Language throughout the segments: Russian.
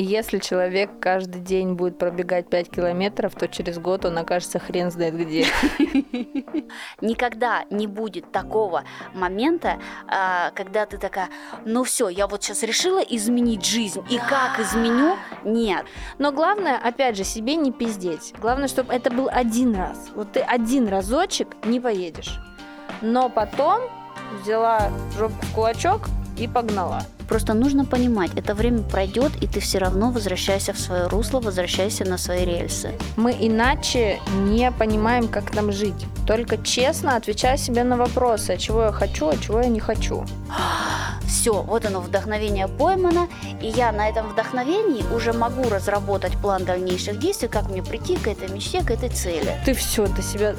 И если человек каждый день будет пробегать 5 километров, то через год он окажется хрен знает где. Никогда не будет такого момента, а, когда ты такая, ну все, я вот сейчас решила изменить жизнь, и как изменю? Нет. Но главное, опять же, себе не пиздеть. Главное, чтобы это был один раз. Вот ты один разочек не поедешь. Но потом взяла жопу в кулачок и погнала. Просто нужно понимать, это время пройдет, и ты все равно возвращайся в свое русло, возвращайся на свои рельсы. Мы иначе не понимаем, как нам жить. Только честно отвечай себе на вопросы, чего я хочу, а чего я не хочу. Все, вот оно, вдохновение поймано, и я на этом вдохновении уже могу разработать план дальнейших действий, как мне прийти к этой мечте, к этой цели. Ты все, ты себя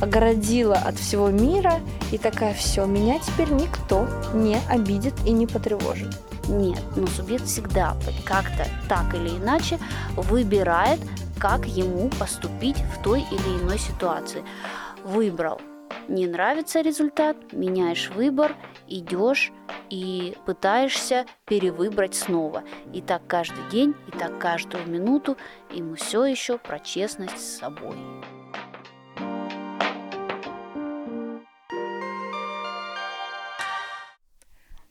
огородила от всего мира и такая, все, меня теперь никто не обидит и не потревожит. Нет, но субъект всегда как-то так или иначе выбирает, как ему поступить в той или иной ситуации. Выбрал. Не нравится результат, меняешь выбор, идешь и пытаешься перевыбрать снова. И так каждый день, и так каждую минуту, и мы все еще про честность с собой.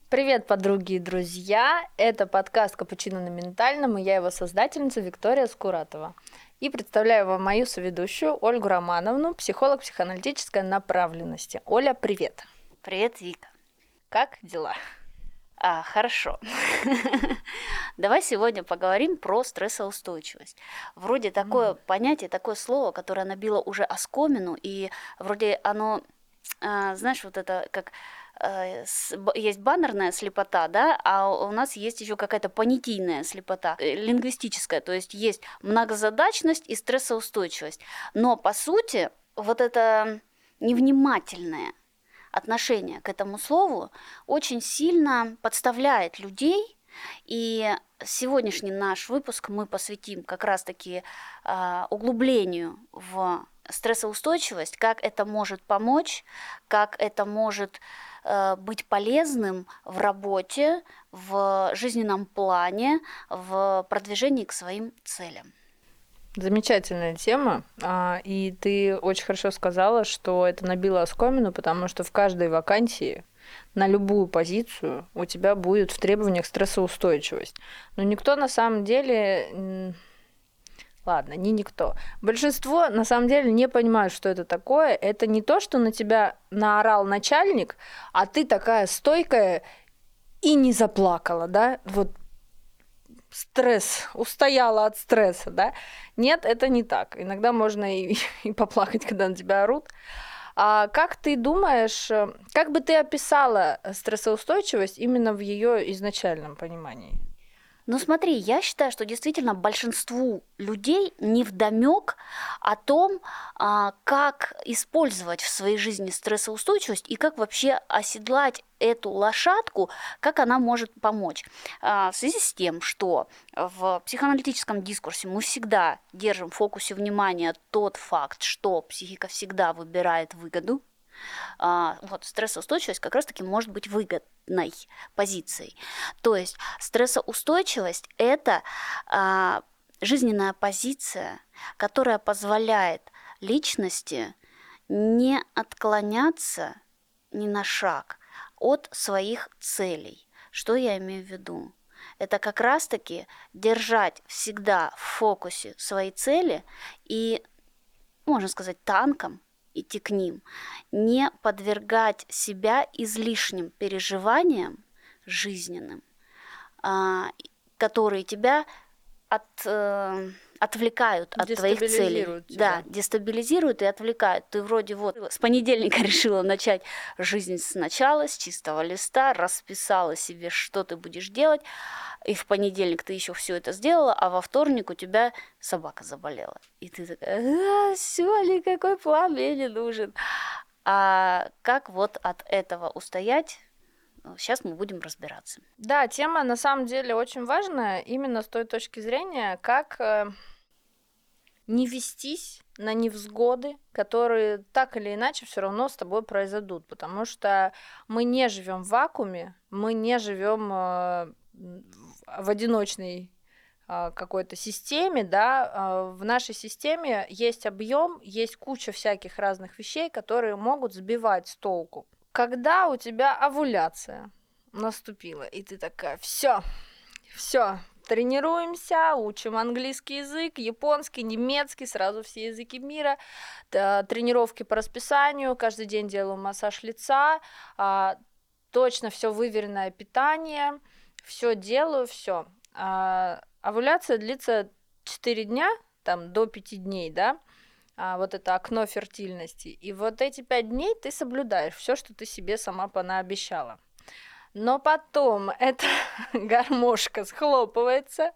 Привет, подруги и друзья! Это подкаст «Капучино на ментальном» и я его создательница Виктория Скуратова. И представляю вам мою соведущую Ольгу Романовну, психолог психоаналитической направленности. Оля, привет! Привет, Вика! Как дела? А, хорошо. Давай сегодня поговорим про стрессоустойчивость. Вроде такое mm. понятие, такое слово, которое набило уже оскомину, и вроде оно, а, знаешь, вот это как есть баннерная слепота, да, а у нас есть еще какая-то понятийная слепота, э, лингвистическая, то есть есть многозадачность и стрессоустойчивость. Но по сути вот это невнимательное отношение к этому слову очень сильно подставляет людей, и сегодняшний наш выпуск мы посвятим как раз-таки э, углублению в стрессоустойчивость, как это может помочь, как это может Э, быть полезным в работе, в жизненном плане, в продвижении к своим целям. Замечательная тема, а, и ты очень хорошо сказала, что это набило оскомину, потому что в каждой вакансии на любую позицию у тебя будет в требованиях стрессоустойчивость. Но никто на самом деле Ладно, не никто. Большинство на самом деле не понимают, что это такое. Это не то, что на тебя наорал начальник, а ты такая стойкая и не заплакала, да? Вот стресс, устояла от стресса, да? Нет, это не так. Иногда можно и, и поплакать, когда на тебя орут. А как ты думаешь, как бы ты описала стрессоустойчивость именно в ее изначальном понимании? Ну смотри, я считаю, что действительно большинству людей не вдомек о том, а, как использовать в своей жизни стрессоустойчивость и как вообще оседлать эту лошадку, как она может помочь. А, в связи с тем, что в психоаналитическом дискурсе мы всегда держим в фокусе внимания тот факт, что психика всегда выбирает выгоду, вот стрессоустойчивость как раз-таки может быть выгодной позицией. То есть стрессоустойчивость – это а, жизненная позиция, которая позволяет личности не отклоняться ни на шаг от своих целей. Что я имею в виду? Это как раз-таки держать всегда в фокусе свои цели и, можно сказать, танком идти к ним, не подвергать себя излишним переживаниям жизненным, а, которые тебя от, э, отвлекают от твоих целей. Тебя. Да, дестабилизируют и отвлекают. Ты вроде вот с понедельника решила начать жизнь сначала, с чистого листа, расписала себе, что ты будешь делать, и в понедельник ты еще все это сделала, а во вторник у тебя собака заболела. И ты такая, а, все, никакой план мне не нужен. А как вот от этого устоять? Сейчас мы будем разбираться. Да, тема на самом деле очень важная именно с той точки зрения, как э, не вестись на невзгоды, которые так или иначе все равно с тобой произойдут, потому что мы не живем в вакууме, мы не живем э, в одиночной какой-то системе, да, в нашей системе есть объем, есть куча всяких разных вещей, которые могут сбивать с толку. Когда у тебя овуляция наступила, и ты такая, все, все, тренируемся, учим английский язык, японский, немецкий, сразу все языки мира, тренировки по расписанию, каждый день делаю массаж лица, а, точно все выверенное питание, все делаю, все. Овуляция длится 4 дня, там до 5 дней, да, а, вот это окно фертильности. И вот эти 5 дней ты соблюдаешь все, что ты себе сама понаобещала. Но потом эта гармошка схлопывается,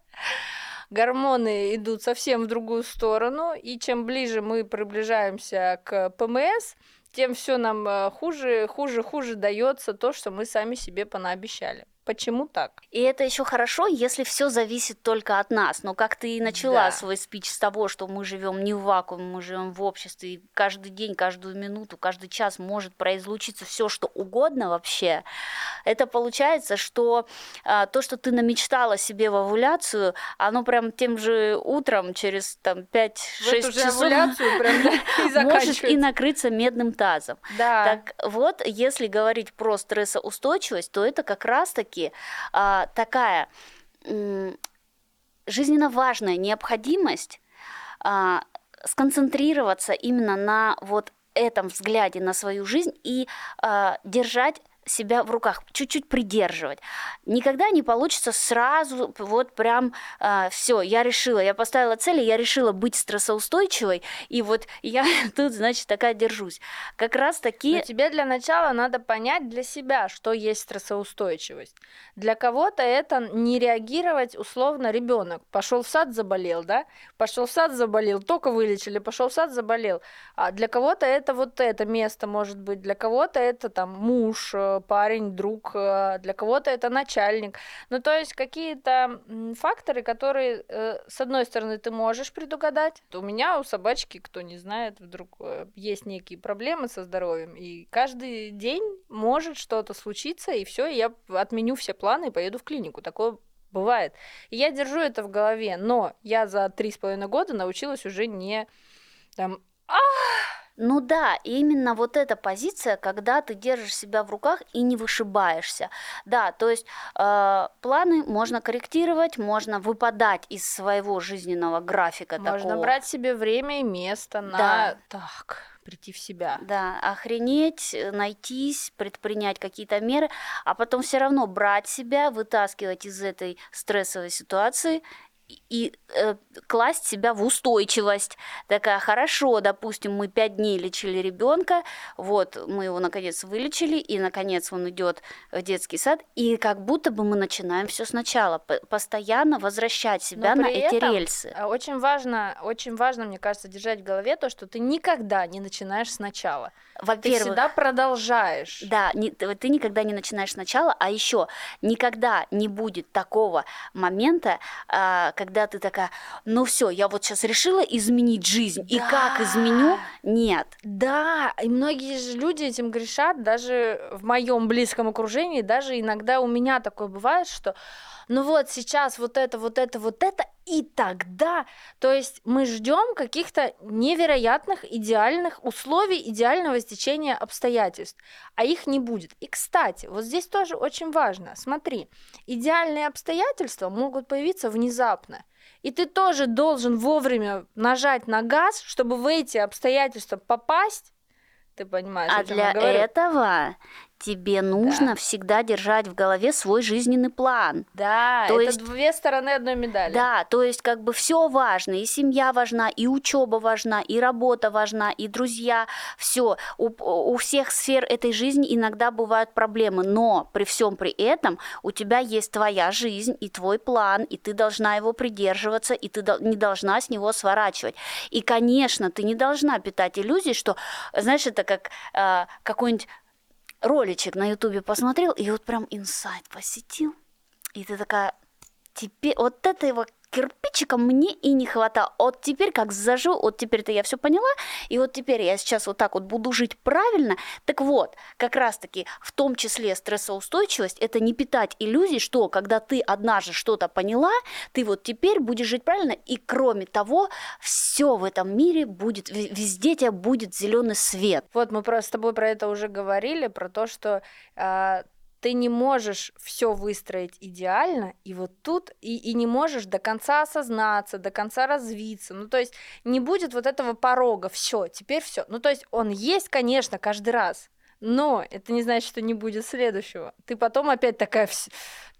гормоны идут совсем в другую сторону, и чем ближе мы приближаемся к ПМС, тем все нам э, хуже, хуже, хуже дается то, что мы сами себе понаобещали. Почему так? И это еще хорошо, если все зависит только от нас. Но как ты и начала да. свой спич с того, что мы живем не в вакууме, мы живем в обществе, и каждый день, каждую минуту, каждый час может произлучиться все, что угодно вообще. Это получается, что а, то, что ты намечтала себе в овуляцию, оно прям тем же утром, через там 5-6 часов, и может и накрыться медным тазом. Да. Так вот, если говорить про стрессоустойчивость, то это как раз-таки все-таки а, такая м, жизненно важная необходимость а, сконцентрироваться именно на вот этом взгляде на свою жизнь и а, держать себя в руках, чуть-чуть придерживать. Никогда не получится сразу вот прям э, а, все, я решила, я поставила цели, я решила быть стрессоустойчивой, и вот я тут, значит, такая держусь. Как раз таки... Но тебе для начала надо понять для себя, что есть стрессоустойчивость. Для кого-то это не реагировать условно ребенок. Пошел в сад, заболел, да? Пошел в сад, заболел, только вылечили, пошел в сад, заболел. А для кого-то это вот это место может быть, для кого-то это там муж, э, парень, друг, э, для кого-то это начальник. Ну, то есть какие-то факторы, которые, э, с одной стороны, ты можешь предугадать. У меня у собачки, кто не знает, вдруг э, есть некие проблемы со здоровьем, и каждый день может что-то случиться, и все, я отменю все планы и поеду в клинику. Такое бывает. И я держу это в голове, но я за три с половиной года научилась уже не там, ах, ну да, именно вот эта позиция, когда ты держишь себя в руках и не вышибаешься. Да, то есть э, планы можно корректировать, можно выпадать из своего жизненного графика. Можно такого. брать себе время и место на да. так прийти в себя. Да, охренеть, найтись, предпринять какие-то меры, а потом все равно брать себя, вытаскивать из этой стрессовой ситуации и э, класть себя в устойчивость. Такая, хорошо, допустим, мы пять дней лечили ребенка, вот, мы его наконец вылечили, и наконец он идет в детский сад, и как будто бы мы начинаем все сначала, постоянно возвращать себя на эти рельсы. Э, очень важно, очень важно, мне кажется, держать в голове то, что ты никогда не начинаешь сначала. Во-первых, ты всегда продолжаешь. Да, не, ты никогда не начинаешь сначала, а еще никогда не будет такого момента, а, когда ты такая, ну все, я вот сейчас решила изменить жизнь, да. и как изменю? Нет. Да, и многие же люди этим грешат, даже в моем близком окружении, даже иногда у меня такое бывает, что ну вот сейчас вот это, вот это, вот это, и тогда, то есть мы ждем каких-то невероятных идеальных условий, идеального стечения обстоятельств, а их не будет. И, кстати, вот здесь тоже очень важно, смотри, идеальные обстоятельства могут появиться внезапно, и ты тоже должен вовремя нажать на газ, чтобы в эти обстоятельства попасть, ты понимаешь, а для этого тебе нужно да. всегда держать в голове свой жизненный план. Да, то это есть две стороны одной медали. Да, то есть как бы все важно, и семья важна, и учеба важна, и работа важна, и друзья, все. У, у всех сфер этой жизни иногда бывают проблемы, но при всем при этом у тебя есть твоя жизнь и твой план, и ты должна его придерживаться, и ты не должна с него сворачивать. И, конечно, ты не должна питать иллюзий, что, знаешь, это как э, какой-нибудь роличек на ютубе посмотрел, и вот прям инсайт посетил. И ты такая, теперь вот это его кирпич чуть-чутчика мне и не хватало. Вот теперь как зажу, вот теперь-то я все поняла, и вот теперь я сейчас вот так вот буду жить правильно. Так вот, как раз-таки в том числе стрессоустойчивость – это не питать иллюзий, что когда ты однажды что-то поняла, ты вот теперь будешь жить правильно, и кроме того, все в этом мире будет, везде тебя будет зеленый свет. Вот мы просто с тобой про это уже говорили, про то, что э, ты не можешь все выстроить идеально, и вот тут и, и не можешь до конца осознаться, до конца развиться. Ну, то есть не будет вот этого порога, все, теперь все. Ну, то есть он есть, конечно, каждый раз. Но это не значит, что не будет следующего. Ты потом опять такая,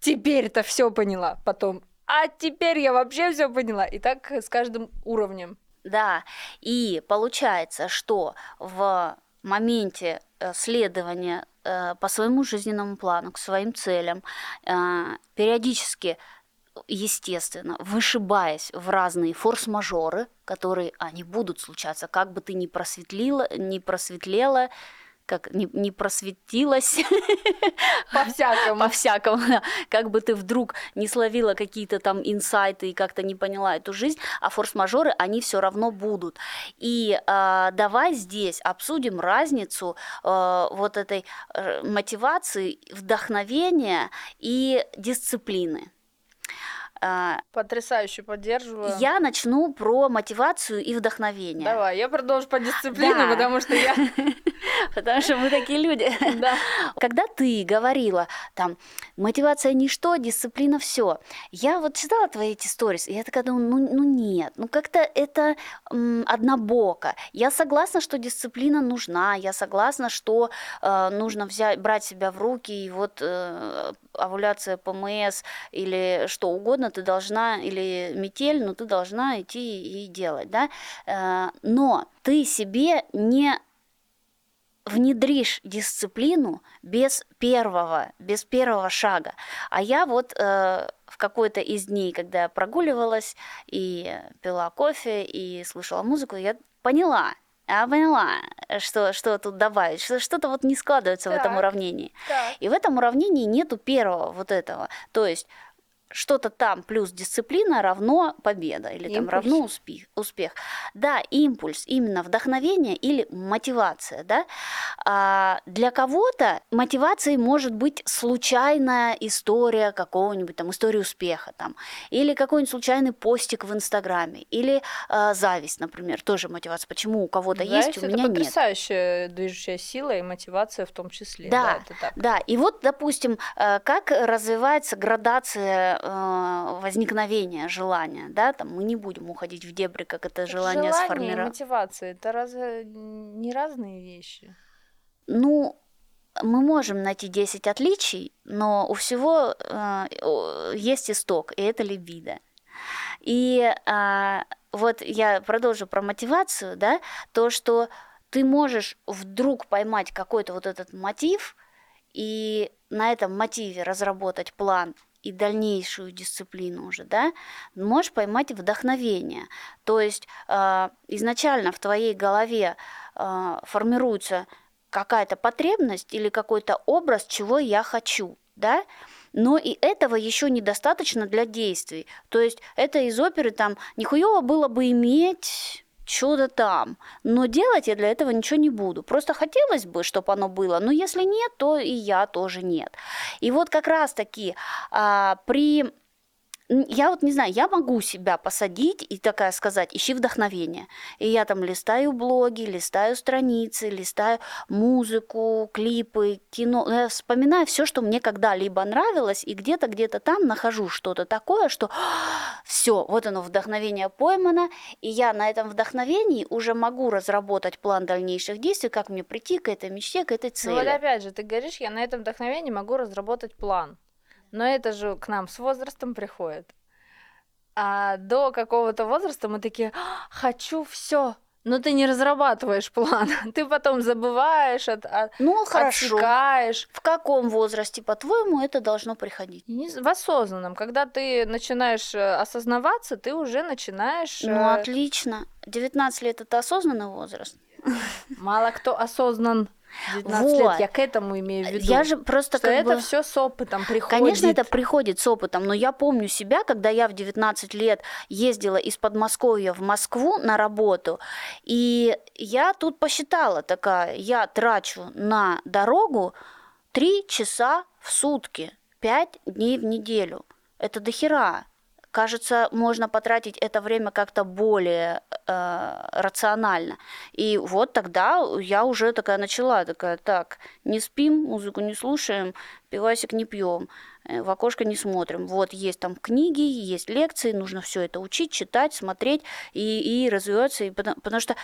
теперь это все поняла, потом, а теперь я вообще все поняла. И так с каждым уровнем. Да, и получается, что в моменте э, следования по своему жизненному плану, к своим целям, э, периодически естественно, вышибаясь в разные форс-мажоры, которые они будут случаться, как бы ты ни просветлила, ни просветлела, как не, не просветилась. По-всякому. По-всякому, Как бы ты вдруг не словила какие-то там инсайты и как-то не поняла эту жизнь, а форс-мажоры, они все равно будут. И э, давай здесь обсудим разницу э, вот этой э, мотивации, вдохновения и дисциплины. А, Потрясающе поддерживаю. Я начну про мотивацию и вдохновение. Давай, я продолжу по дисциплине, да. потому что я... Потому что мы такие люди. Да. Когда ты говорила, там, мотивация ничто, дисциплина все. Я вот читала твои эти сторис, и я такая думаю, ну, ну нет, ну как-то это м, однобоко. Я согласна, что дисциплина нужна, я согласна, что э, нужно взять, брать себя в руки, и вот э, овуляция ПМС или что угодно, ты должна, или метель, но ты должна идти и делать, да, э, но ты себе не внедришь дисциплину без первого, без первого шага. А я вот э, в какой-то из дней, когда я прогуливалась и пила кофе и слушала музыку, я поняла, я поняла, что, что тут добавить, что что-то вот не складывается так, в этом уравнении. Так. И в этом уравнении нету первого вот этого. То есть что-то там плюс дисциплина равно победа или импульс. там равно успех, успех. Да, импульс, именно вдохновение или мотивация, да. А для кого-то мотивацией может быть случайная история какого-нибудь там история успеха там, или какой-нибудь случайный постик в Инстаграме, или э, зависть, например, тоже мотивация. Почему у кого-то есть, у меня это потрясающая нет. движущая сила и мотивация в том числе. Да, да, это так. да. И вот, допустим, э, как развивается градация э, возникновения желания, да, там мы не будем уходить в дебри, как это желание, желание сформировать. мотивация это раз... не разные вещи. Ну, мы можем найти 10 отличий, но у всего э, есть исток, и это либидо. И э, вот я продолжу про мотивацию, да, то, что ты можешь вдруг поймать какой-то вот этот мотив и на этом мотиве разработать план и дальнейшую дисциплину уже, да, можешь поймать вдохновение. То есть э, изначально в твоей голове э, формируется какая-то потребность или какой-то образ, чего я хочу, да, но и этого еще недостаточно для действий. То есть это из оперы там нихуево было бы иметь что-то там. Но делать я для этого ничего не буду. Просто хотелось бы, чтобы оно было. Но если нет, то и я тоже нет. И вот как раз-таки а, при я вот не знаю, я могу себя посадить и такая сказать, ищи вдохновение. И я там листаю блоги, листаю страницы, листаю музыку, клипы, кино, я вспоминаю все, что мне когда-либо нравилось, и где-то, где-то там нахожу что-то такое, что все, вот оно, вдохновение поймано, и я на этом вдохновении уже могу разработать план дальнейших действий, как мне прийти к этой мечте, к этой цели. Ну вот опять же, ты говоришь, я на этом вдохновении могу разработать план. Но это же к нам с возрастом приходит. А до какого-то возраста мы такие, «А, хочу все, но ты не разрабатываешь план, ты потом забываешь, от, от, ну, хорошо. отсекаешь. В каком возрасте, по-твоему, это должно приходить? Не, в осознанном. Когда ты начинаешь э, осознаваться, ты уже начинаешь... Ну, э... отлично. 19 лет – это осознанный возраст. Мало кто осознан 19 вот. лет. Я к этому имею в виду. Я же просто что как это бы... все с опытом приходит. Конечно, это приходит с опытом, но я помню себя, когда я в 19 лет ездила из Подмосковья в Москву на работу, и я тут посчитала такая, я трачу на дорогу 3 часа в сутки, 5 дней в неделю. Это дохера кажется, можно потратить это время как-то более э, рационально. И вот тогда я уже такая начала, такая, так, не спим, музыку не слушаем, пивасик не пьем, э, в окошко не смотрим. Вот есть там книги, есть лекции, нужно все это учить, читать, смотреть и, и развиваться, и потому, потому что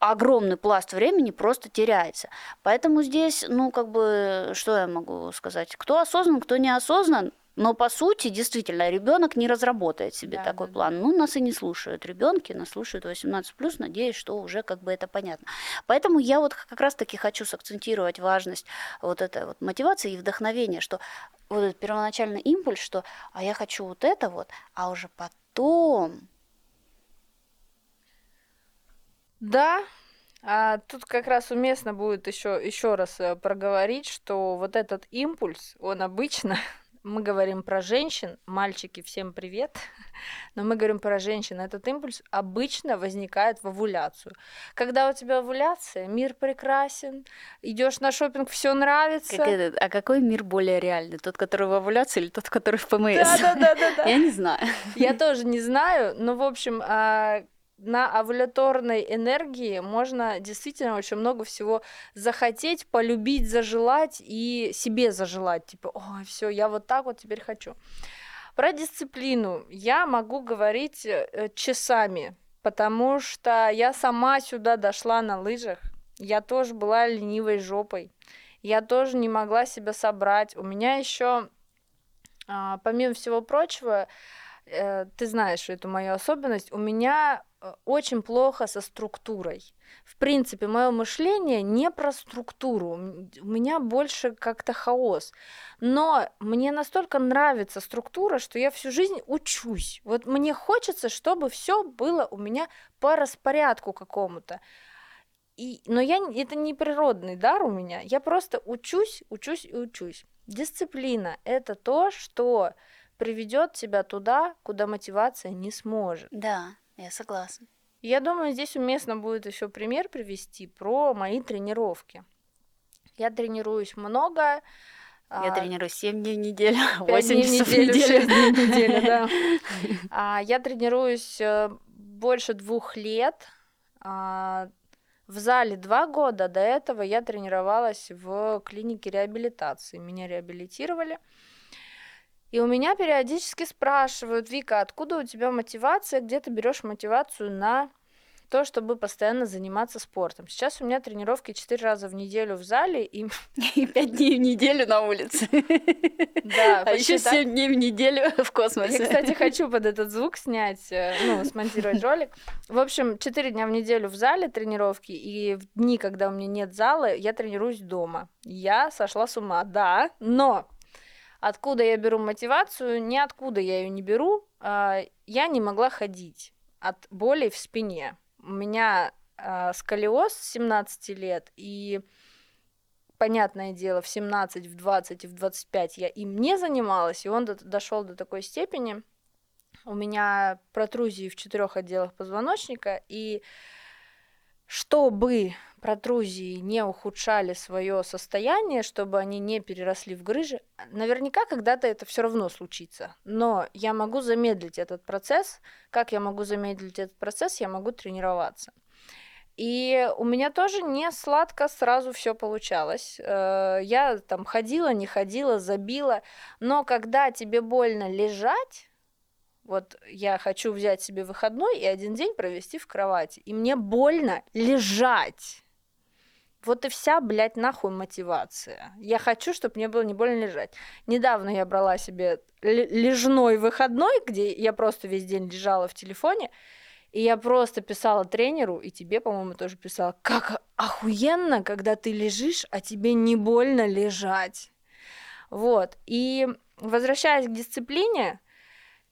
огромный пласт времени просто теряется. Поэтому здесь, ну, как бы, что я могу сказать? Кто осознан, кто не осознан, но по сути, действительно, ребенок не разработает себе да, такой да, план. Ну, нас и не слушают ребенки, нас слушают 18 надеюсь, что уже как бы это понятно. Поэтому я вот как раз-таки хочу сакцентировать важность вот этой вот мотивации и вдохновения, что вот этот первоначальный импульс, что а я хочу вот это вот, а уже потом. Да, а тут как раз уместно будет еще еще раз э, проговорить, что вот этот импульс, он обычно мы говорим про женщин, мальчики, всем привет, но мы говорим про женщин. Этот импульс обычно возникает в овуляцию. Когда у тебя овуляция, мир прекрасен, идешь на шопинг, все нравится. Как этот, а какой мир более реальный? Тот, который в овуляции или тот, который в ПМС? Да, да, да, да. Я не знаю. Я тоже не знаю, но в общем а, на овуляторной энергии можно действительно очень много всего захотеть, полюбить, зажелать и себе зажелать. Типа, ой, все, я вот так вот теперь хочу. Про дисциплину я могу говорить э, часами, потому что я сама сюда дошла на лыжах. Я тоже была ленивой жопой. Я тоже не могла себя собрать. У меня еще, а, помимо всего прочего, э, ты знаешь эту мою особенность, у меня очень плохо со структурой. В принципе, мое мышление не про структуру. У меня больше как-то хаос. Но мне настолько нравится структура, что я всю жизнь учусь. Вот мне хочется, чтобы все было у меня по распорядку какому-то. И, но я, это не природный дар у меня. Я просто учусь, учусь и учусь. Дисциплина – это то, что приведет тебя туда, куда мотивация не сможет. Да. Я согласна. Я думаю, здесь уместно будет еще пример привести про мои тренировки. Я тренируюсь много. Я а, тренируюсь 7 дней в неделю, 8 дней в неделю, 6 дней в неделю, да. А, я тренируюсь э, больше двух лет. А, в зале два года. До этого я тренировалась в клинике реабилитации. Меня реабилитировали. И у меня периодически спрашивают, Вика, откуда у тебя мотивация, где ты берешь мотивацию на то, чтобы постоянно заниматься спортом. Сейчас у меня тренировки 4 раза в неделю в зале и... И 5 дней в неделю на улице. Да, а еще 7 дней в неделю в космосе. Я, кстати, хочу под этот звук снять, э, ну, смонтировать ролик. В общем, 4 дня в неделю в зале тренировки, и в дни, когда у меня нет зала, я тренируюсь дома. Я сошла с ума, да, но Откуда я беру мотивацию? Ниоткуда я ее не беру. А, я не могла ходить от боли в спине. У меня а, сколиоз с 17 лет, и понятное дело, в 17, в 20 и в 25 я им не занималась, и он до, дошел до такой степени. У меня протрузии в четырех отделах позвоночника, и чтобы протрузии не ухудшали свое состояние, чтобы они не переросли в грыжи, наверняка когда-то это все равно случится. Но я могу замедлить этот процесс. Как я могу замедлить этот процесс? Я могу тренироваться. И у меня тоже не сладко сразу все получалось. Э, я там ходила, не ходила, забила. Но когда тебе больно лежать, вот я хочу взять себе выходной и один день провести в кровати. И мне больно лежать. Вот и вся, блядь, нахуй мотивация. Я хочу, чтобы мне было не больно лежать. Недавно я брала себе лежной выходной, где я просто весь день лежала в телефоне, и я просто писала тренеру, и тебе, по-моему, тоже писала, как охуенно, когда ты лежишь, а тебе не больно лежать. Вот. И возвращаясь к дисциплине,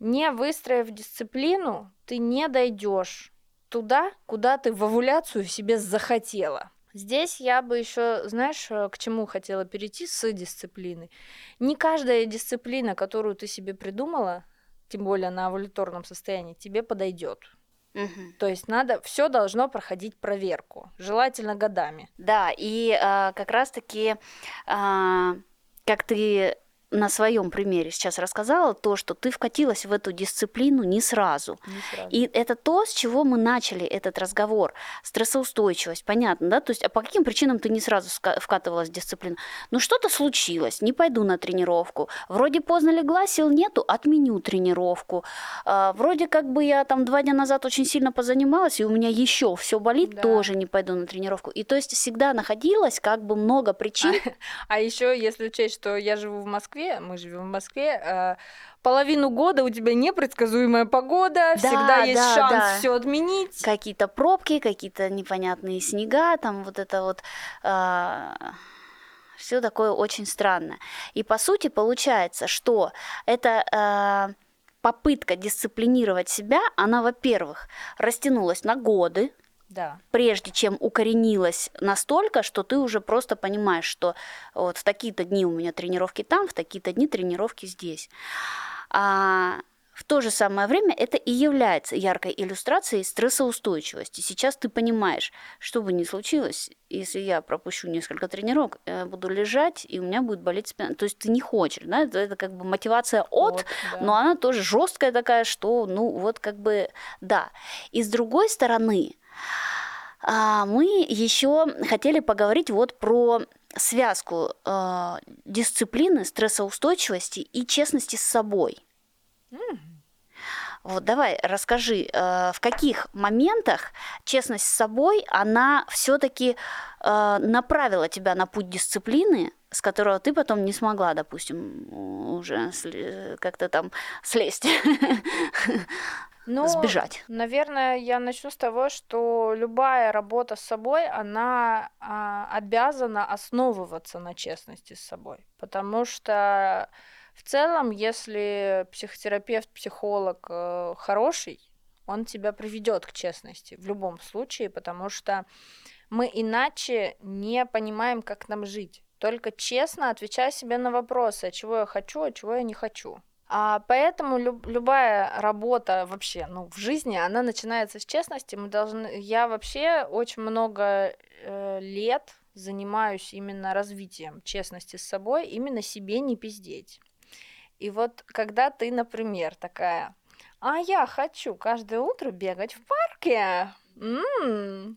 не выстроив дисциплину, ты не дойдешь туда, куда ты в овуляцию себе захотела. Здесь я бы еще, знаешь, э, к чему хотела перейти с дисциплины. Не каждая дисциплина, которую ты себе придумала, тем более на эволюторном состоянии, тебе подойдет. Мгм. То есть надо, все должно проходить проверку, желательно годами. Да, и а, как раз-таки, а, как ты на своем примере сейчас рассказала, то, что ты вкатилась в эту дисциплину не сразу. Не сразу. И это то, с чего мы начали этот разговор. Стрессоустойчивость, понятно, да? То есть, а по каким причинам ты не сразу вкатывалась в дисциплину? Ну, что-то случилось, не пойду на тренировку. Вроде поздно легла, сил нету, отменю тренировку. А, вроде как бы я там два дня назад очень сильно позанималась, и у меня еще все болит, Да. тоже не пойду на тренировку. И то есть всегда находилось как бы много причин. А еще, если учесть, что я живу в Москве, мы живем в Москве, э, половину года у тебя непредсказуемая погода, всегда есть да, шанс да. все отменить. какие-то пробки, какие-то непонятные снега, там вот это вот все такое очень странно. И по сути получается, что это а, попытка дисциплинировать себя, она, во-первых, растянулась на годы, Да. прежде чем укоренилась настолько, что ты уже просто понимаешь, что вот в такие-то дни у меня тренировки там, в такие-то дни тренировки здесь. А в то же самое время это и является яркой иллюстрацией стрессоустойчивости. Сейчас ты понимаешь, что бы ни случилось, если я пропущу несколько тренировок, я буду лежать, и у меня будет болеть спина. То есть ты не хочешь, да, это, это как бы мотивация от, Вот, да. но она тоже жесткая такая, что, ну, вот как бы, да. И с другой стороны, а, мы еще хотели поговорить вот про связку э, дисциплины, стрессоустойчивости и честности с собой. Вот давай расскажи, э, в каких моментах честность с собой, она все-таки направила тебя на путь дисциплины, с которого ты потом не смогла, допустим, уже как-то там слезть, Ну, сбежать. Наверное, я начну с того, что любая работа с собой, она а, обязана основываться на честности с собой. Потому что в целом, если психотерапевт, психолог э, хороший, он тебя приведет к честности в любом случае, потому что мы иначе не понимаем, как нам жить. Только честно отвечая себе на вопросы, а чего я хочу, а чего я не хочу. А поэтому люб- любая работа вообще, ну, в жизни, она начинается с честности. Мы должны, я вообще очень много э, лет занимаюсь именно развитием честности с собой, именно себе не пиздеть. И вот когда ты, например, такая, а я хочу каждое утро бегать в парке, м,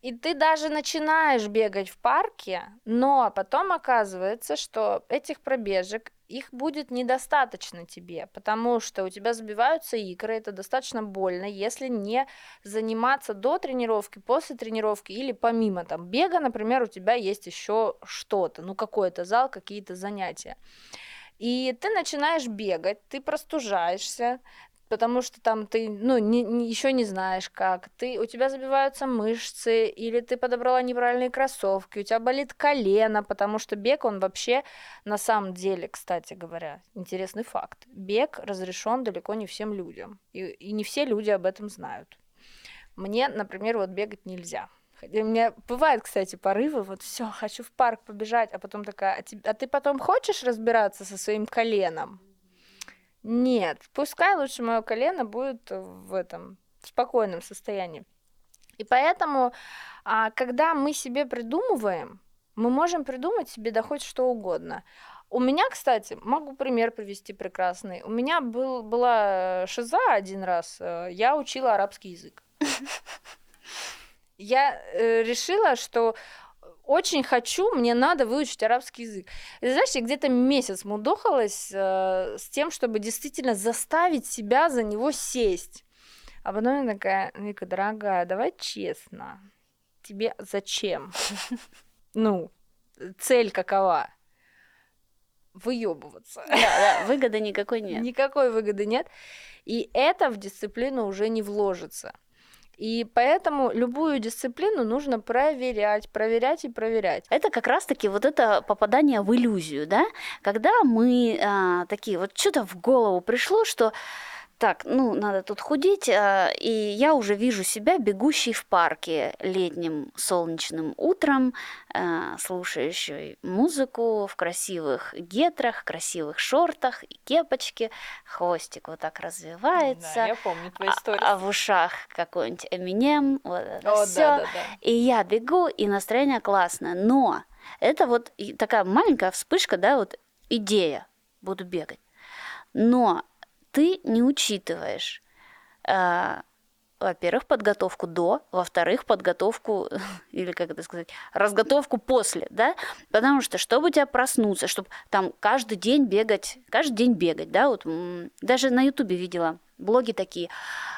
и ты даже начинаешь бегать в парке, но потом оказывается, что этих пробежек их будет недостаточно тебе, потому что у тебя забиваются икры, это достаточно больно, если не заниматься до тренировки, после тренировки или помимо там бега, например, у тебя есть еще что-то, ну какой-то зал, какие-то занятия. И ты начинаешь бегать, ты простужаешься, потому что там ты, ну, не, еще не знаешь как, ты, у тебя забиваются мышцы, или ты подобрала неправильные кроссовки, у тебя болит колено, потому что бег, он вообще, на самом деле, кстати говоря, интересный факт, бег разрешен далеко не всем людям, и, и не все люди об этом знают. Мне, например, вот бегать нельзя. У меня бывают, кстати, порывы, вот все, хочу в парк побежать, а потом такая, а, а ты потом хочешь разбираться со своим коленом? Нет, пускай лучше мое колено будет в этом в спокойном состоянии. И поэтому, а, когда мы себе придумываем, мы можем придумать себе да хоть что угодно. У меня, кстати, могу пример привести прекрасный. У меня был, была шиза один раз. э, Я учила арабский язык. Я э, решила, что очень хочу, мне надо выучить арабский язык. И знаешь, я где-то месяц мудохалась э, с тем, чтобы действительно заставить себя за него сесть. А потом я такая, Вика, дорогая, давай честно. Тебе зачем? Ну, цель какова? Выебываться. Да, да, выгоды никакой нет. Никакой выгоды нет. И это в дисциплину уже не вложится. И поэтому любую дисциплину нужно проверять, проверять и проверять. Это как раз-таки вот это попадание в иллюзию, да? Когда мы а, такие, вот что-то в голову пришло, что так, ну, надо тут худеть, а, и я уже вижу себя бегущей в парке летним солнечным утром, а, слушающей музыку в красивых гетрах, красивых шортах и кепочке, хвостик вот так развивается. Да, я помню твои истории. А, а в ушах какой-нибудь Эминем, вот это О, все. Да, да, да. И я бегу, и настроение классное. Но это вот такая маленькая вспышка, да, вот идея, буду бегать. Но ты не учитываешь, э, во-первых, подготовку до, во-вторых, подготовку, или как это сказать, разготовку после, да, потому что, чтобы у тебя проснуться, чтобы там каждый день бегать, каждый день бегать, да, вот даже на ютубе видела, блоги такие.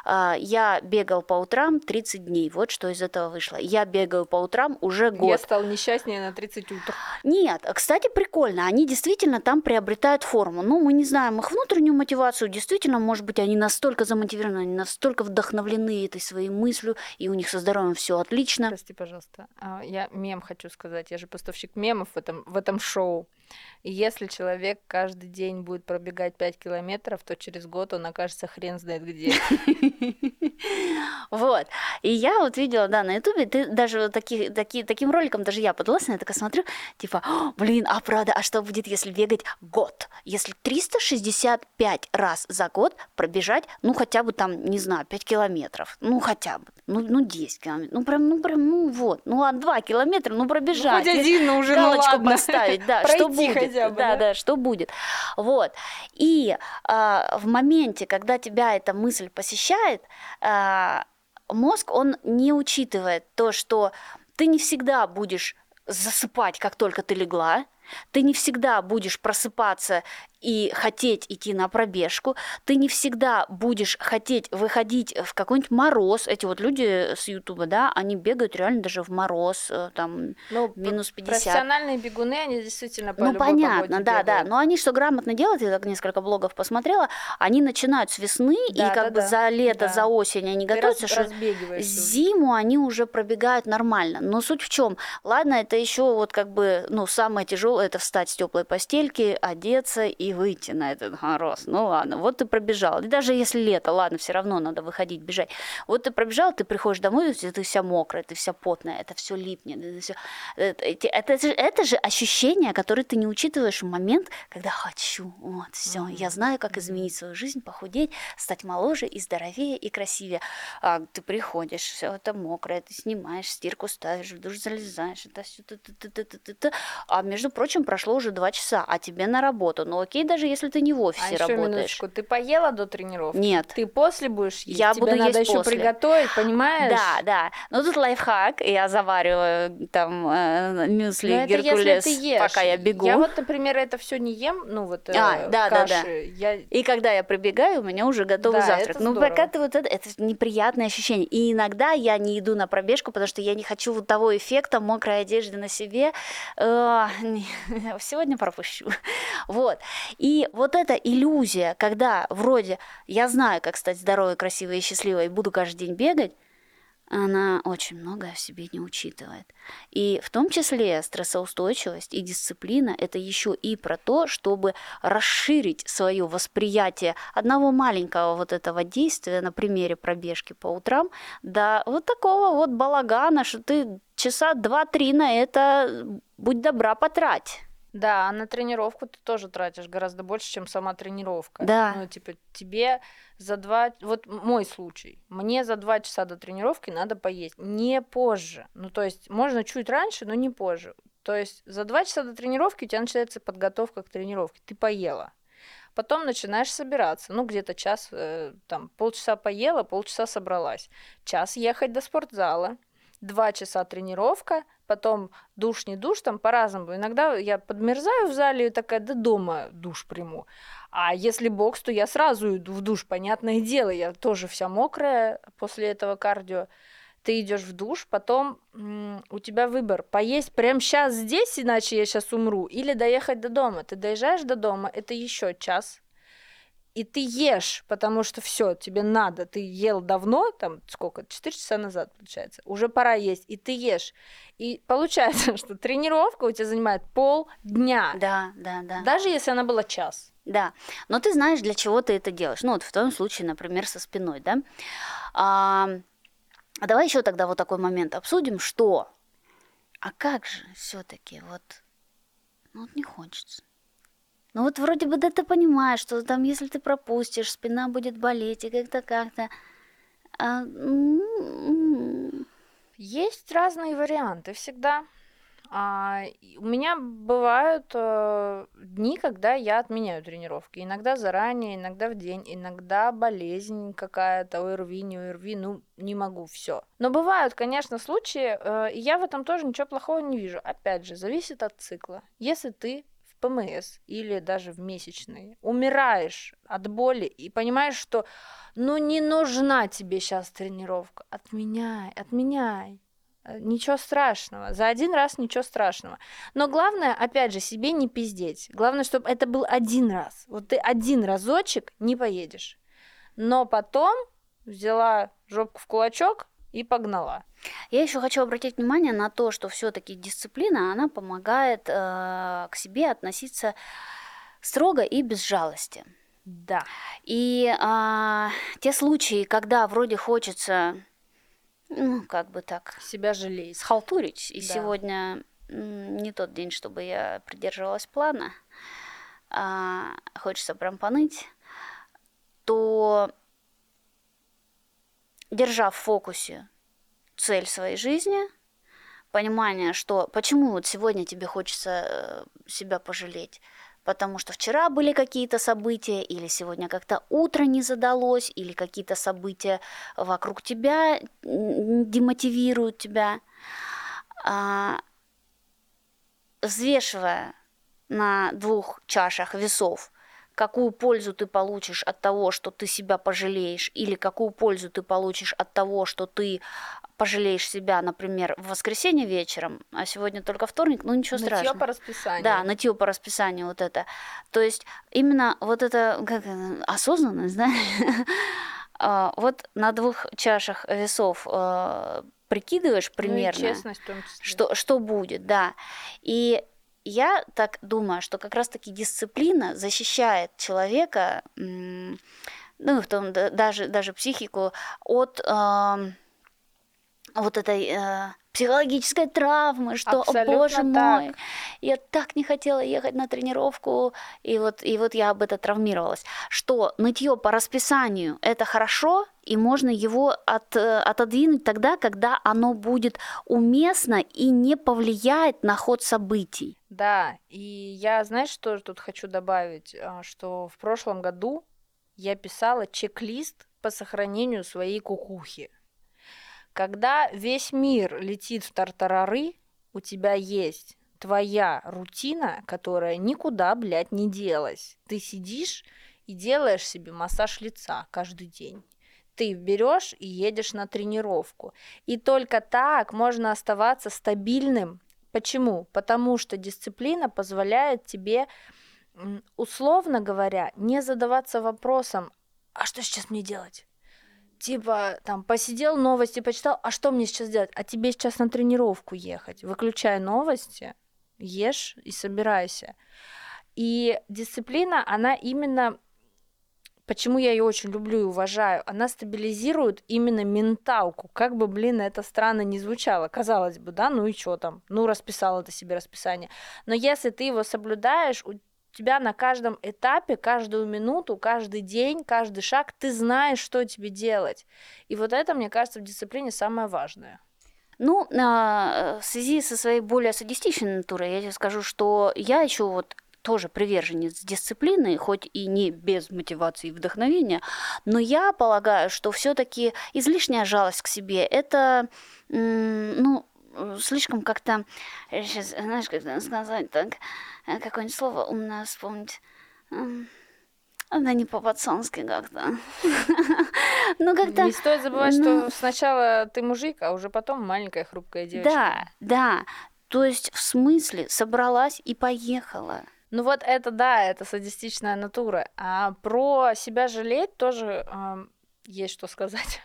А, я бегал по утрам 30 дней. Вот что из этого вышло. Я бегаю по утрам уже год. Я стал несчастнее на 30 утр. Нет, кстати, прикольно. Они действительно там приобретают форму. Ну, мы не знаем их внутреннюю мотивацию. Действительно, может быть, они настолько замотивированы, они настолько вдохновлены этой своей мыслью, и у них со здоровьем все отлично. Прости, пожалуйста. А, я мем хочу сказать. Я же поставщик мемов в этом, в этом шоу. И если человек каждый день будет пробегать 5 километров, то через год он окажется хрен знает где. Вот. И я вот видела, да, на Ютубе, ты даже вот таких, таки, таким роликом даже я подалась, я такая смотрю, типа, блин, а правда, а что будет, если бегать год? Если 365 раз за год пробежать, ну, хотя бы там, не знаю, 5 километров, ну, хотя бы, ну, ну 10 километров, ну, прям, ну, прям, ну, вот, ну, ладно, 2 километра, ну, пробежать. Ну, хоть один, ну, уже, ну, ладно. поставить, да, что будет. Хотя бы, да, да, да, что будет. Вот. И а, в моменте, когда тебя эта мысль посещает, а, мозг, он не учитывает то, что ты не всегда будешь засыпать, как только ты легла, ты не всегда будешь просыпаться и хотеть идти на пробежку, ты не всегда будешь хотеть выходить в какой-нибудь мороз. Эти вот люди с Ютуба, да, они бегают реально даже в мороз, э, там, ну, минус 50. Профессиональные бегуны, они действительно по Ну, понятно, да, бегают. да. Но они что грамотно делают, я так несколько блогов посмотрела, они начинают с весны, да, и как да, бы да. за лето, да. за осень они Ты готовятся, раз, что зиму они уже пробегают нормально. Но суть в чем? Ладно, это еще вот как бы, ну, самое тяжелое это встать с теплой постельки, одеться и выйти на этот мороз. Ну ладно, вот ты пробежал. И даже если лето, ладно, все равно надо выходить, бежать. Вот ты пробежал, ты приходишь домой, ты вся мокрая, ты вся потная, это все липнет. Это, всё, это, это, это, же, это же ощущение, которое ты не учитываешь в момент, когда хочу. Вот, все. Mm-hmm. Я знаю, как изменить свою жизнь, похудеть, стать моложе и здоровее и красивее. А ты приходишь, все это мокрое, ты снимаешь, стирку ставишь, в душ залезаешь, это все. А между прочим, прошло уже два часа, а тебе на работу. Ну окей, даже если ты не в офисе а работаешь. Минуточку, ты поела до тренировки? Нет. Ты после будешь есть? Я Тебе буду надо есть еще после. приготовить, понимаешь? Да, да. Ну тут лайфхак, я завариваю там э, мюсли Но Геркулес, ты ешь. пока я бегу. Я вот, например, это все не ем, ну вот э, а, да, каши. Да, да. Я... И когда я прибегаю, у меня уже готовый да, завтрак. Ну пока ты вот это, это неприятное ощущение. И иногда я не иду на пробежку, потому что я не хочу вот того эффекта мокрой одежды на себе. Э, сегодня пропущу. Вот. И вот это иллюзия, когда вроде я знаю, как стать здоровой, красивой и счастливой, и буду каждый день бегать, она очень многое в себе не учитывает. И в том числе стрессоустойчивость и дисциплина – это еще и про то, чтобы расширить свое восприятие одного маленького вот этого действия на примере пробежки по утрам до вот такого вот балагана, что ты часа два-три на это, будь добра, потрать. Да, а на тренировку ты тоже тратишь гораздо больше, чем сама тренировка. Да. Ну, типа, тебе за два... Вот мой случай. Мне за два часа до тренировки надо поесть. Не позже. Ну, то есть, можно чуть раньше, но не позже. То есть, за два часа до тренировки у тебя начинается подготовка к тренировке. Ты поела. Потом начинаешь собираться. Ну, где-то час, э, там, полчаса поела, полчаса собралась. Час ехать до спортзала. Два часа тренировка, потом душ, не душ, там по-разному. Иногда я подмерзаю в зале и такая, да дома душ приму. А если бокс, то я сразу иду в душ, понятное дело, я тоже вся мокрая после этого кардио. Ты идешь в душ, потом м- у тебя выбор поесть прямо сейчас здесь, иначе я сейчас умру, или доехать до дома. Ты доезжаешь до дома, это еще час, и ты ешь, потому что все, тебе надо, ты ел давно, там сколько, 4 часа назад, получается, уже пора есть, и ты ешь. И получается, что тренировка у тебя занимает полдня. Да, да, да. Даже если она была час. Да, но ты знаешь, для чего ты это делаешь. Ну вот в твоем случае, например, со спиной, да. А, а давай еще тогда вот такой момент обсудим, что, а как же все-таки вот, ну вот не хочется. Ну вот вроде бы да ты понимаешь, что там если ты пропустишь, спина будет болеть и как-то как-то. А, Есть разные варианты всегда. А, у меня бывают э, дни, когда я отменяю тренировки. Иногда заранее, иногда в день, иногда болезнь какая-то, ОРВИ, не ОРВИ, ну не могу, все. Но бывают, конечно, случаи, э, и я в этом тоже ничего плохого не вижу. Опять же, зависит от цикла. Если ты ПМС или даже в месячной умираешь от боли и понимаешь, что ну не нужна тебе сейчас тренировка, отменяй, отменяй Э, ничего страшного. За один раз ничего страшного. Но главное, опять же, себе не пиздеть. Главное, чтобы это был один раз. Вот ты один разочек не поедешь. Но потом взяла жопку в кулачок и погнала. Я еще хочу обратить внимание на то, что все-таки дисциплина, она помогает э, к себе относиться строго и без жалости. Да. И э, те случаи, когда вроде хочется ну, как бы так... Себя жалеть. Схалтурить. И да. сегодня не тот день, чтобы я придерживалась плана, а хочется прям поныть, то, держа в фокусе цель своей жизни, понимание, что почему вот сегодня тебе хочется э, себя пожалеть, потому что вчера были какие-то события, или сегодня как-то утро не задалось, или какие-то события вокруг тебя демотивируют тебя. А, взвешивая на двух чашах весов, какую пользу ты получишь от того, что ты себя пожалеешь, или какую пользу ты получишь от того, что ты пожалеешь себя, например, в воскресенье вечером, а сегодня только вторник, ну ничего нытьё страшного. по расписанию. Да, нытье по расписанию вот это. То есть именно вот это как, осознанность, да, а, вот на двух чашах весов а, прикидываешь примерно, ну честность. Что, что будет, да. И я так думаю, что как раз-таки дисциплина защищает человека, ну, в том, даже, даже психику, от вот этой э, психологической травмы, что, Абсолютно боже так. мой, я так не хотела ехать на тренировку, и вот, и вот я об этом травмировалась, что нытье по расписанию это хорошо, и можно его от, э, отодвинуть тогда, когда оно будет уместно и не повлияет на ход событий. Да, и я, знаешь, что тут хочу добавить, а, что в прошлом году я писала чек-лист по сохранению своей кукухи. Когда весь мир летит в тартарары, у тебя есть твоя рутина, которая никуда, блядь, не делась. Ты сидишь и делаешь себе массаж лица каждый день. Ты берешь и едешь на тренировку. И только так можно оставаться стабильным. Почему? Потому что дисциплина позволяет тебе, условно говоря, не задаваться вопросом, а что сейчас мне делать? Типа, там, посидел, новости почитал, а что мне сейчас делать? А тебе сейчас на тренировку ехать. Выключай новости, ешь и собирайся. И дисциплина, она именно почему я ее очень люблю и уважаю, она стабилизирует именно менталку. Как бы, блин, это странно не звучало. Казалось бы, да, ну и что там? Ну, расписал это себе расписание. Но если ты его соблюдаешь, тебя на каждом этапе, каждую минуту, каждый день, каждый шаг, ты знаешь, что тебе делать. И вот это, мне кажется, в дисциплине самое важное. Ну, а, в связи со своей более садистичной натурой, я тебе скажу, что я еще вот тоже приверженец дисциплины, хоть и не без мотивации и вдохновения, но я полагаю, что все-таки излишняя жалость к себе это, ну, слишком как-то, сейчас, знаешь, как сказать так, Э, какое-нибудь слово умное вспомнить. Да не по-пацански как-то. ну, как-то... Не стоит забывать, ну... что сначала ты мужик, а уже потом маленькая хрупкая девочка. Да, да. То есть, в смысле, собралась и поехала. Ну вот это да, это садистичная натура. А про себя жалеть тоже э, есть что сказать.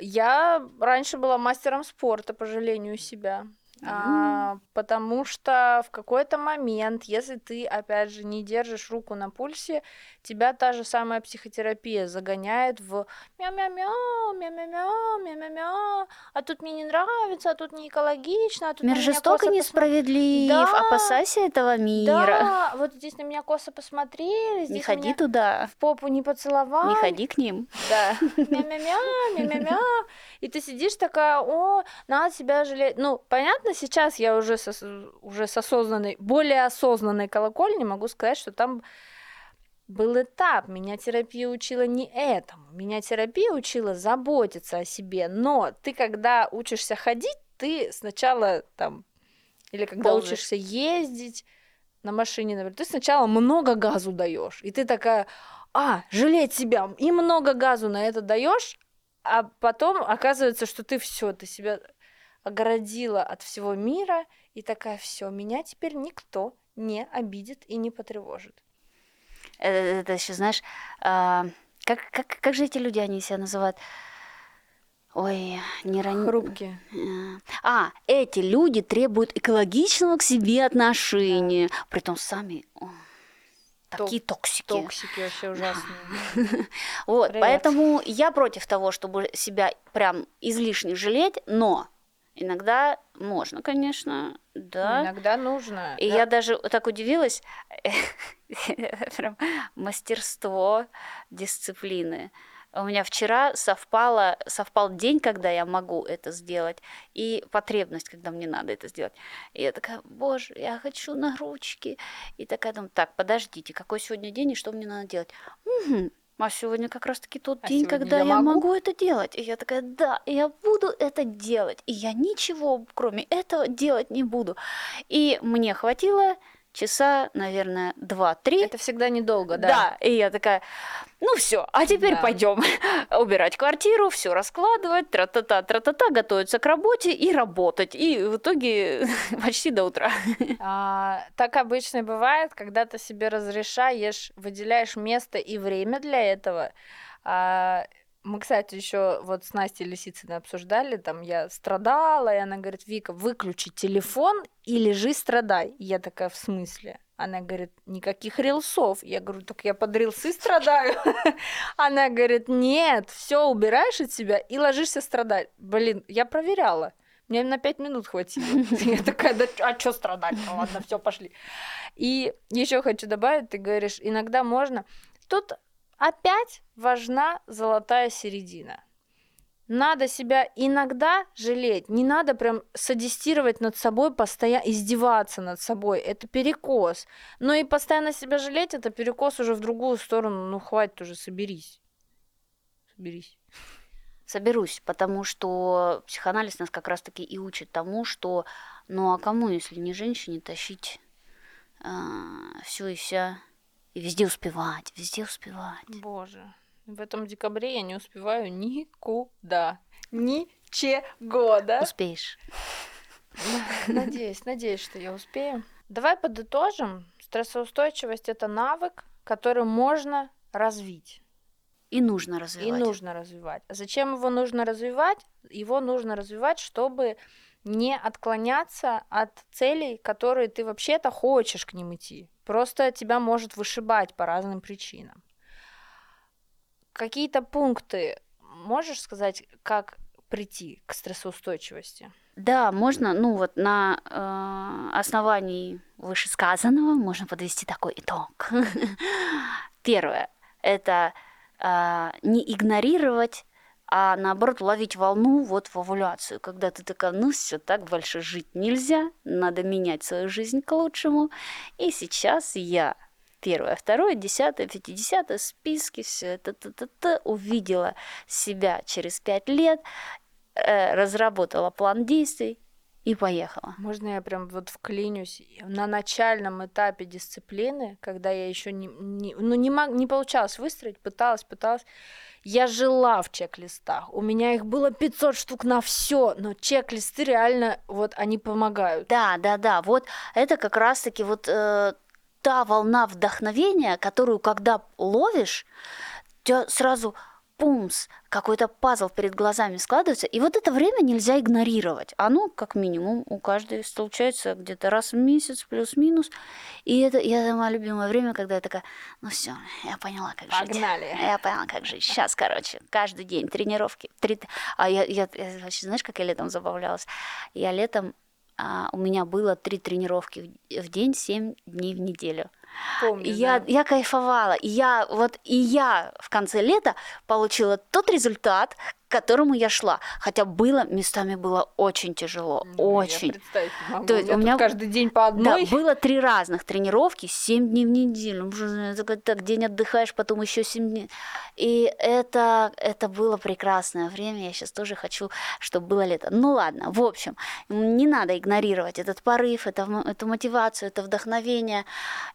Я раньше была мастером спорта, по жалению себя. А, потому что в какой-то момент, если ты, опять же, не держишь руку на пульсе, тебя та же самая психотерапия загоняет в мяу-мяу-мяу, мяу-мяу-мяу, мяу-мяу-мяу, а тут мне не нравится, а тут не экологично, а тут Мир жесток и несправедлив, Да, опасайся этого мира. Да, вот здесь на меня косо посмотрели, здесь Не ходи меня туда, в попу не поцеловали. не ходи к ним. Да. Мя-мя-мя, мя-мя-мя. И ты сидишь такая, о, надо себя жалеть. Ну, понятно, сейчас я уже со, уже с осознанной, более осознанной колокольни могу сказать, что там был этап. Меня терапия учила не этому. Меня терапия учила заботиться о себе. Но ты, когда учишься ходить, ты сначала там, или когда Ползаешь. учишься ездить на машине, например, ты сначала много газу даешь. И ты такая, а, жалеть себя, и много газу на это даешь, а потом оказывается, что ты все, ты себя огородила от всего мира, и такая, все, меня теперь никто не обидит и не потревожит. Э, Это еще, знаешь, а, как, как, как же эти люди, они себя называют? Ой, не ран... Хрупкие. А, эти люди требуют экологичного к себе отношения, притом сами о, такие токсики. Токсики вообще ужасные. Вот, Привет. поэтому я против того, чтобы себя прям излишне жалеть, но иногда можно, конечно, да. Иногда нужно. И Да. я даже так удивилась, прям мастерство дисциплины. У меня вчера совпало, совпал день, когда я могу это сделать, и потребность, когда мне надо это сделать. И я такая, боже, я хочу на ручки. И такая думаю, так, подождите, какой сегодня день и что мне надо делать? Мгм. А сегодня как раз-таки тот А день, когда я я, могу? могу это делать. И я такая, да, я буду это делать. И я ничего, кроме этого, делать не буду. И мне хватило часа, наверное, два-три. Это всегда недолго, да. Да, и я такая, ну все, а теперь Да. пойдем убирать квартиру, все раскладывать, тра-та-та, тра-та-та, готовиться к работе и работать. И в итоге почти до утра. А, так обычно бывает, когда ты себе разрешаешь, выделяешь место и время для этого. А, мы, кстати, еще вот с Настей Лисицыной обсуждали, там я страдала, и она говорит, Вика, выключи телефон и лежи, страдай. И я такая, в смысле? Она говорит, никаких рилсов. Я говорю, так я под рилсы страдаю. Она говорит, нет, все убираешь от себя и ложишься страдать. Блин, я проверяла. Мне на пять минут хватило. Я такая, да а что страдать? Ну ладно, все, пошли. И еще хочу добавить, ты говоришь, иногда можно. Тут опять важна золотая середина. Надо себя иногда жалеть, не надо прям садистировать над собой, постоянно издеваться над собой, это перекос. Но и постоянно себя жалеть, это перекос уже в другую сторону, ну хватит уже, соберись. Соберись. Соберусь, потому что психоанализ нас как раз-таки и учит тому, что ну а кому, если не женщине, тащить все и вся, и везде успевать, везде успевать. Боже, в этом декабре я не успеваю никуда. Ничего, да? Успеешь. Надеюсь, надеюсь, что я успею. Давай подытожим. Стрессоустойчивость это навык, который можно развить. И нужно И развивать. нужно развивать. А Зачем его нужно развивать? Его нужно развивать, чтобы не отклоняться от целей, которые ты вообще-то хочешь к ним идти. Просто тебя может вышибать по разным причинам. Какие-то пункты можешь сказать, как прийти к стрессоустойчивости? Да, можно, ну вот на э, основании вышесказанного можно подвести такой итог. Первое – это э, не игнорировать, а наоборот ловить волну вот в овуляцию, когда ты такая, ну все, так больше жить нельзя, надо менять свою жизнь к лучшему. И сейчас я первое, второе, десятое, пятидесятое, списки, все это т -т -т, увидела себя через пять лет, э, разработала план действий и поехала. Можно я прям вот вклинюсь на начальном этапе дисциплины, когда я еще не, не- ну, не, мог, не получалось выстроить, пыталась, пыталась. Я жила в чек-листах. У меня их было 500 штук на все, но чек-листы реально вот они помогают. Да, да, да, вот это как раз-таки вот э, та волна вдохновения, которую когда ловишь, тебя сразу пумс, какой-то пазл перед глазами складывается. И вот это время нельзя игнорировать. Оно, как минимум, у каждой случается где-то раз в месяц, плюс-минус. И это, и это мое любимое время, когда я такая, ну все, я поняла, как Погнали. жить. Я поняла, как жить. Сейчас, короче, каждый день тренировки. Три... А я, я, я, вообще, знаешь, как я летом забавлялась? Я летом, а, у меня было три тренировки в, в день, семь дней в неделю. Помню, я, да. я кайфовала. И я вот и я в конце лета получила тот результат, к которому я шла. Хотя было, местами было очень тяжело. Ну, очень. Я. То есть у меня- каждый день по одной. Да, было три разных тренировки, 7 дней в неделю. Как так, день отдыхаешь, потом еще 7 дней. И это, это было прекрасное время. Я сейчас тоже хочу, чтобы было лето. Ну ладно, в общем, не надо игнорировать этот порыв, это, эту мотивацию, это вдохновение.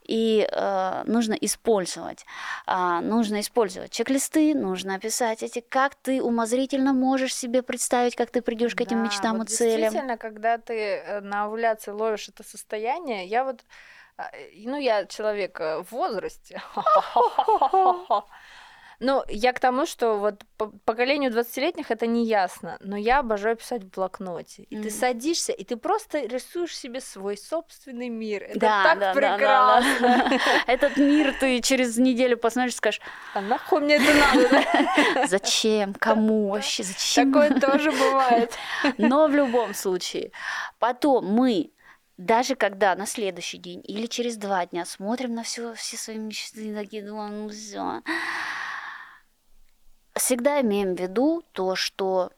И э, нужно использовать. А, нужно использовать чек-листы, нужно описать эти, как ты умозрительно можешь себе представить, как ты придешь к этим Да, мечтам вот и целям. Действительно, когда ты э, на овуляции ловишь это состояние, я вот, а, э, ну, я человек э, в возрасте. Ну, я к тому, что вот по поколению 20-летних это не ясно, но я обожаю писать в блокноте. И ты Мгм. садишься, и ты просто рисуешь себе свой собственный мир. Это Да, так да, да, да, прекрасно. Этот мир ты через неделю посмотришь и скажешь, А нахуй мне это надо? да? зачем, кому вообще, зачем? Такое тоже бывает. Но в любом случае, потом мы даже когда на следующий день или через два дня смотрим на все, все свои мечты, такие думаем, ну все. Всегда имеем в виду то, что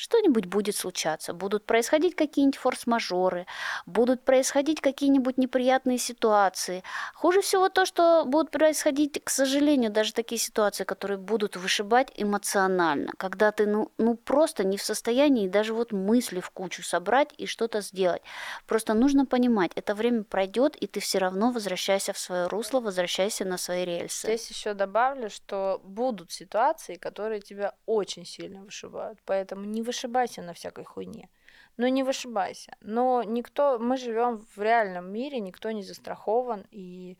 что-нибудь будет случаться, будут происходить какие-нибудь форс-мажоры, будут происходить какие-нибудь неприятные ситуации. Хуже всего то, что будут происходить, к сожалению, даже такие ситуации, которые будут вышибать эмоционально, когда ты ну, ну просто не в состоянии даже вот мысли в кучу собрать и что-то сделать. Просто нужно понимать, это время пройдет, и ты все равно возвращайся в свое русло, возвращайся на свои рельсы. Здесь еще добавлю, что будут ситуации, которые тебя очень сильно вышибают. Поэтому не вышибайся на всякой хуйне. Ну, не вышибайся. Но никто, мы живем в реальном мире, никто не застрахован. И,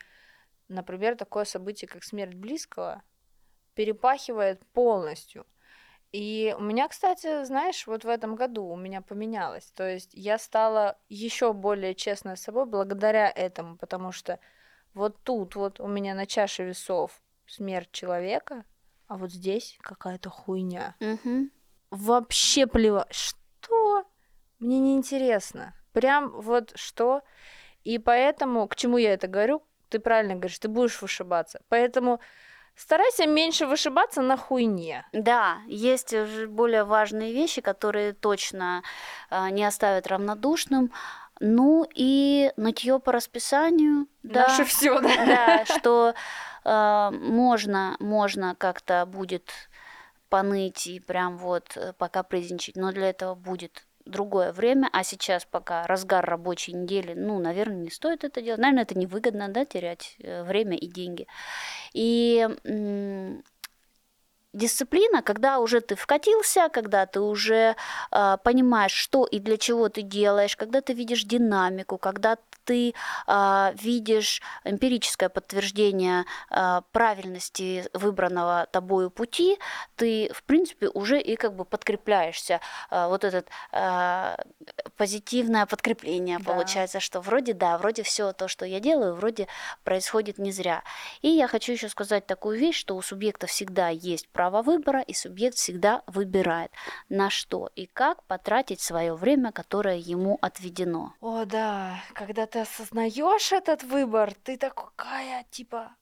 например, такое событие, как смерть близкого, перепахивает полностью. И у меня, кстати, знаешь, вот в этом году у меня поменялось. То есть я стала еще более честной с собой благодаря этому, потому что вот тут вот у меня на чаше весов смерть человека, а вот здесь какая-то хуйня. Мгм. Вообще плевать. Что? Мне не интересно. Прям вот что. И поэтому, к чему я это говорю, ты правильно говоришь, ты будешь вышибаться. Поэтому старайся меньше вышибаться на хуйне. Да, есть уже более важные вещи, которые точно а, не оставят равнодушным. Ну и нытье по расписанию. Да, Наше все, да. да, что а, можно, можно как-то будет поныть и прям вот э, покапризничать, но для этого будет другое время, а сейчас пока разгар рабочей недели, ну, наверное, не стоит это делать. Наверное, это невыгодно, да, терять э, время и деньги. И дисциплина, когда уже ты вкатился, когда ты уже э, понимаешь, что и для чего ты делаешь, когда ты видишь динамику, когда ты э, видишь эмпирическое подтверждение э, правильности выбранного тобою пути, ты, в принципе, уже и как бы подкрепляешься. Э, вот этот э, позитивное подкрепление Да. получается, что вроде да, вроде все то, что я делаю, вроде происходит не зря. И я хочу еще сказать такую вещь, что у субъекта всегда есть право выбора, и субъект всегда выбирает, на что и как потратить свое время, которое ему отведено. О, да, когда ты осознаешь этот выбор, ты такая, типа...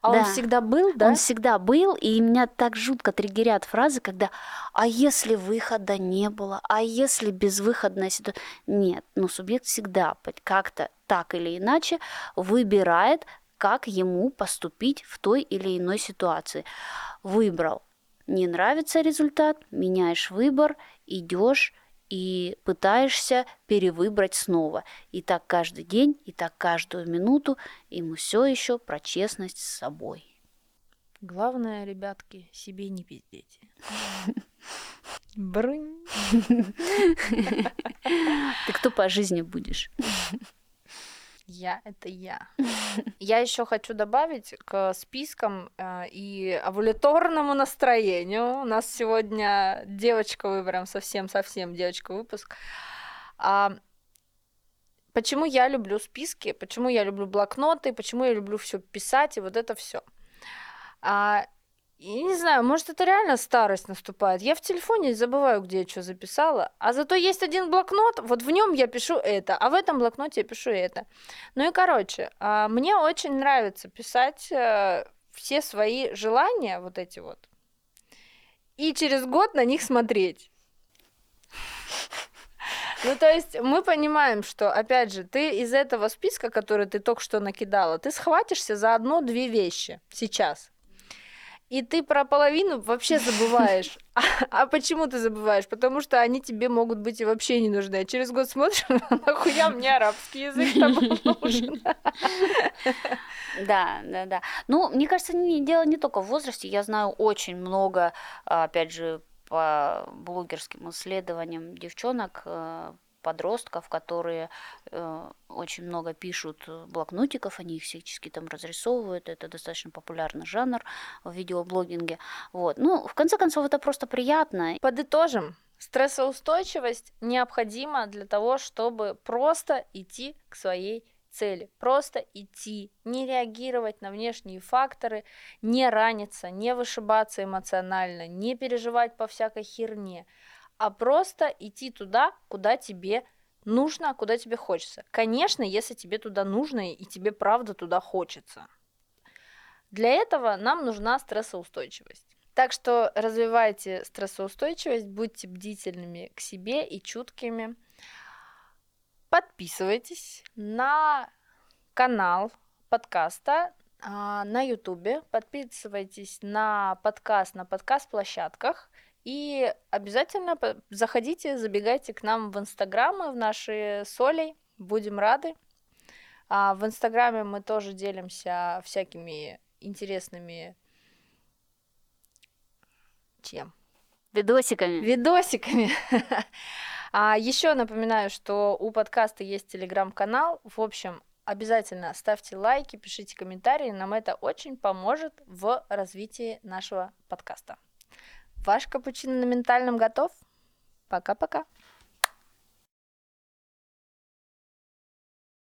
А он Да. всегда был, да? Он всегда был, и меня так жутко триггерят фразы, когда «а если выхода не было?», «а если безвыходная ситуация?». Нет, ну субъект всегда как-то так или иначе выбирает, как ему поступить в той или иной ситуации. Выбрал. Не нравится результат, меняешь выбор, идешь и пытаешься перевыбрать снова. И так каждый день, и так каждую минуту, и мы все еще про честность с собой. Главное, ребятки, себе не пиздите. Брынь. Ты кто по жизни будешь? Я — это я. Я еще хочу добавить к спискам э, и овуляторному настроению. У нас сегодня девочка выберем, совсем-совсем девочка выпуск. А, почему я люблю списки, почему я люблю блокноты, почему я люблю все писать и вот это все. Я не знаю, может, это реально старость наступает. Я в телефоне забываю, где я что записала. А зато есть один блокнот, вот в нем я пишу это, а в этом блокноте я пишу это. Ну и короче, а, мне очень нравится писать э, все свои желания, вот эти вот, и через год на них смотреть. Ну, то есть мы понимаем, что, опять же, ты из этого списка, который ты только что накидала, ты схватишься за одно-две вещи сейчас и ты про половину вообще забываешь. А, а почему ты забываешь? Потому что они тебе могут быть и вообще не нужны. А через год смотришь, нахуя мне арабский язык там нужен? Да, да, да. Ну, мне кажется, дело не только в возрасте. Я знаю очень много, опять же, по блогерским исследованиям девчонок, э, подростков, которые э, очень много пишут блокнотиков, они их всячески там разрисовывают, это достаточно популярный жанр в видеоблогинге. Вот. Ну, в конце концов, это просто приятно. Подытожим. Стрессоустойчивость необходима для того, чтобы просто идти к своей цели. Просто идти, не реагировать на внешние факторы, не раниться, не вышибаться эмоционально, не переживать по всякой херне а просто идти туда, куда тебе нужно, куда тебе хочется. Конечно, если тебе туда нужно и тебе правда туда хочется. Для этого нам нужна стрессоустойчивость. Так что развивайте стрессоустойчивость, будьте бдительными к себе и чуткими. Подписывайтесь на канал подкаста а, на YouTube, подписывайтесь на подкаст на подкаст-площадках и обязательно заходите, забегайте к нам в Инстаграмы, в наши соли. Будем рады. А в Инстаграме мы тоже делимся всякими интересными чем? Видосиками. Видосиками. А еще напоминаю, что у подкаста есть телеграм-канал. В общем, обязательно ставьте лайки, пишите комментарии. Нам это очень поможет в развитии нашего подкаста. Ваш капучино на ментальном готов? Пока-пока.